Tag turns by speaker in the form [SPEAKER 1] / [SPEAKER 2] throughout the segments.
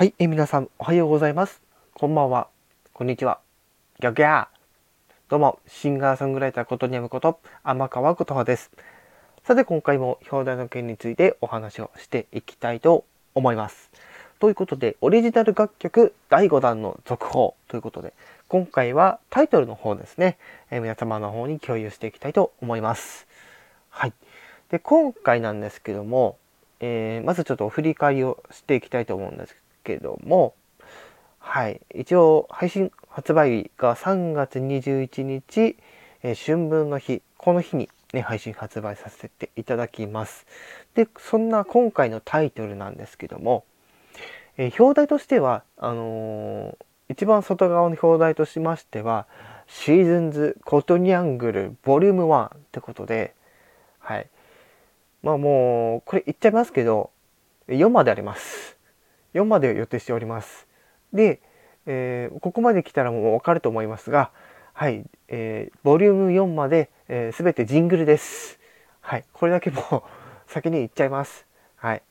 [SPEAKER 1] はい、えー皆さんおはようございます。こんばんは。こんにちは。ギャギャー。どうも、シンガーソングライターことにゃむこと、天川琴葉です。さて、今回も表題の件についてお話をしていきたいと思います。ということで、オリジナル楽曲第5弾の続報ということで、今回はタイトルの方ですね、えー皆様の方に共有していきたいと思います。はい。で、今回なんですけども、えーまずちょっと振り返りをしていきたいと思うんですけども、はい。一応、配信発売日が3月21日、えー春分の日、この日にね、配信発売させていただきます。で、そんな今回のタイトルなんですけども、えー表題としては、あのー一番外側の表題としましては、シーズンズコトニャングルボリューム1ってことで、はい。まあもう、これ言っちゃいますけど、4まであります。4まで予定しております。で、えーここまで来たらもうわかると思いますが、はい、えーボリューム4まで、えー、全てジングルです。はい、これだけもう先に言っちゃいます。はい。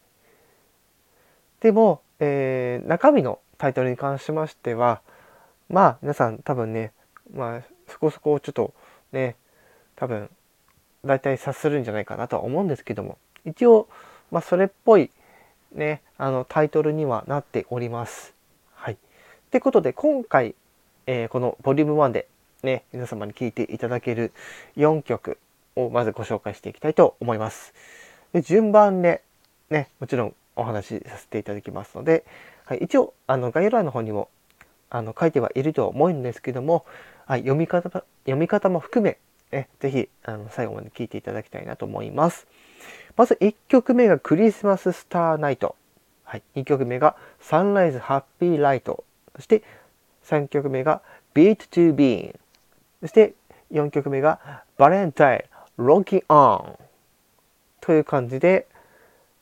[SPEAKER 1] でも、えー中身のタイトルに関しましては、まあ皆さん多分ね、まあそこそこちょっとね、多分大体察するんじゃないかなとは思うんですけども、一応、まあそれっぽいね、あのタイトルにはなっております。はい。ってことで今回、えーこのボリューム1でね、皆様に聴いていただける4曲をまずご紹介していきたいと思います。で順番でね、もちろんお話しさせていただきますので、はい、一応あの概要欄の方にもあの書いてはいると思うんですけども、はい、読み方読み方も含め、ね、ぜひあの最後まで聞いていただきたいなと思います。まず1曲目がクリスマススターナイト。はい、2曲目がサンライズハッピーライト。そして3曲目が Beat to Bean。そして4曲目がバレンタイン Rocky On。という感じで、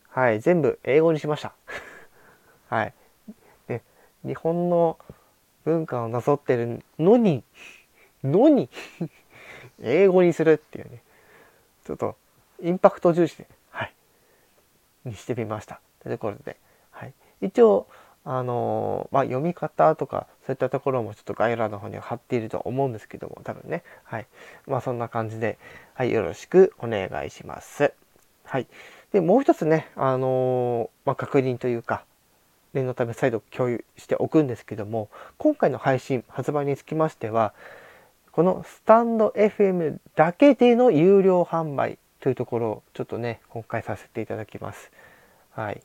[SPEAKER 1] はい、全部英語にしました。はい。ね、日本の文化をなぞってるのに、のに、英語にするっていうね、ちょっとインパクト重視で、はい、にしてみました。というころで、はい、一応、あのーまあ、読み方とかそういったところもちょっと概要欄の方には貼っていると思うんですけども多分ね。はい。まあそんな感じで、はい、よろしくお願いします。はい。でもう一つねあのーまあ、確認というか念のため再度共有しておくんですけども今回の配信発売につきましてはこのスタンド FM だけでの有料販売というところをちょっとね今回させていただきます。はい。っ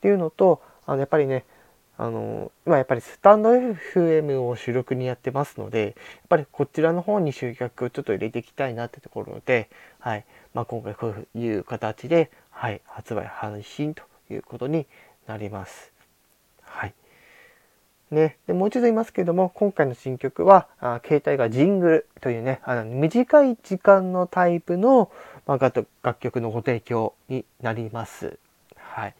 [SPEAKER 1] ていうのとあのやっぱりねあの今やっぱりスタンド FM を主力にやってますのでやっぱりこちらの方に集客をちょっと入れていきたいなってところで、はい。まあ、今回こういう形で、はい、発売配信ということになります。はい。ね、でもう一度言いますけども今回の新曲はあ携帯がジングルというねあの短い時間のタイプの、まあ、楽曲のご提供になります。はい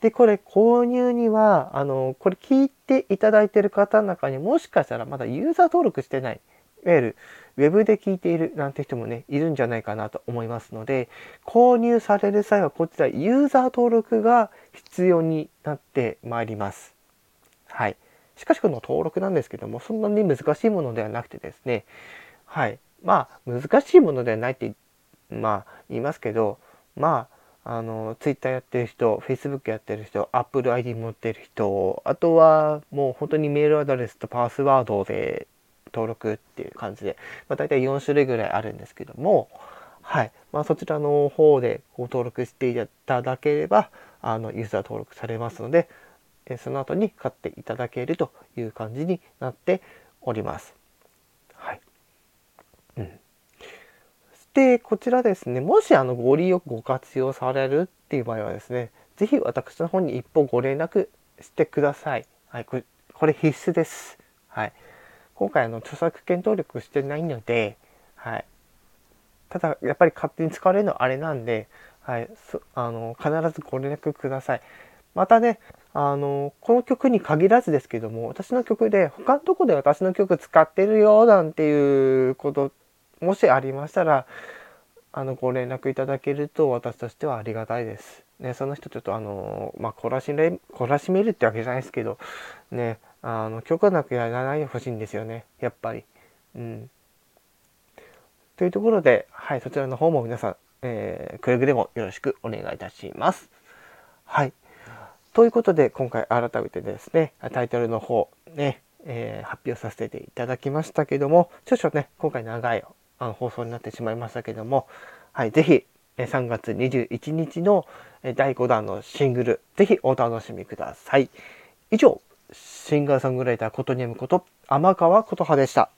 [SPEAKER 1] で、これ購入には、あの、これ聞いていただいてる方の中にもしかしたらまだユーザー登録してない、いわゆるウェブで聞いているなんて人もね、いるんじゃないかなと思いますので、購入される際はこちらユーザー登録が必要になってまいります。はい。しかしこの登録なんですけども、そんなに難しいものではなくてですね、はい。まあ、難しいものではないって、まあ、言いますけど、まあ、あの、ツイッターやってる人、フェイスブックやってる人、アップル ID 持ってる人、あとはもう本当にメールアドレスとパスワードで登録っていう感じで、まあ、大体4種類ぐらいあるんですけども、はい。まあ、そちらの方でご登録していただければ、あの、ユーザー登録されますので、その後に買っていただけるという感じになっております。はい。うん。で、こちらですね、もしあのご利用、ご活用されるっていう場合はですね、ぜひ私の方に一歩ご連絡してください。はい、これこれ必須です。はい。今回あの著作権登録してないので、はい。ただ、やっぱり勝手に使われるのはあれなんで、はい、あの必ずご連絡ください。またね、あのこの曲に限らずですけども、私の曲で他のとこで私の曲使ってるよなんていうこともしありましたら、あのご連絡いただけると私としてはありがたいです。ね、その人ちょっとあのまあ、懲らしめ、懲らしめるってわけじゃないですけど、ね、あの、許可なくやらないでほしいんですよね、やっぱり。うん。というところで、はい、そちらの方も皆さん、えー、くれぐれもよろしくお願いいたします。はい。ということで、今回改めてですね、タイトルの方、ね、えー、発表させていただきましたけども、少々ね、今回長いあの放送になってしまいましたけども、はい、ぜひ、3月21日の第5弾のシングル、ぜひお楽しみください。以上、シンガーソングライターことにむこと、天川琴葉でした。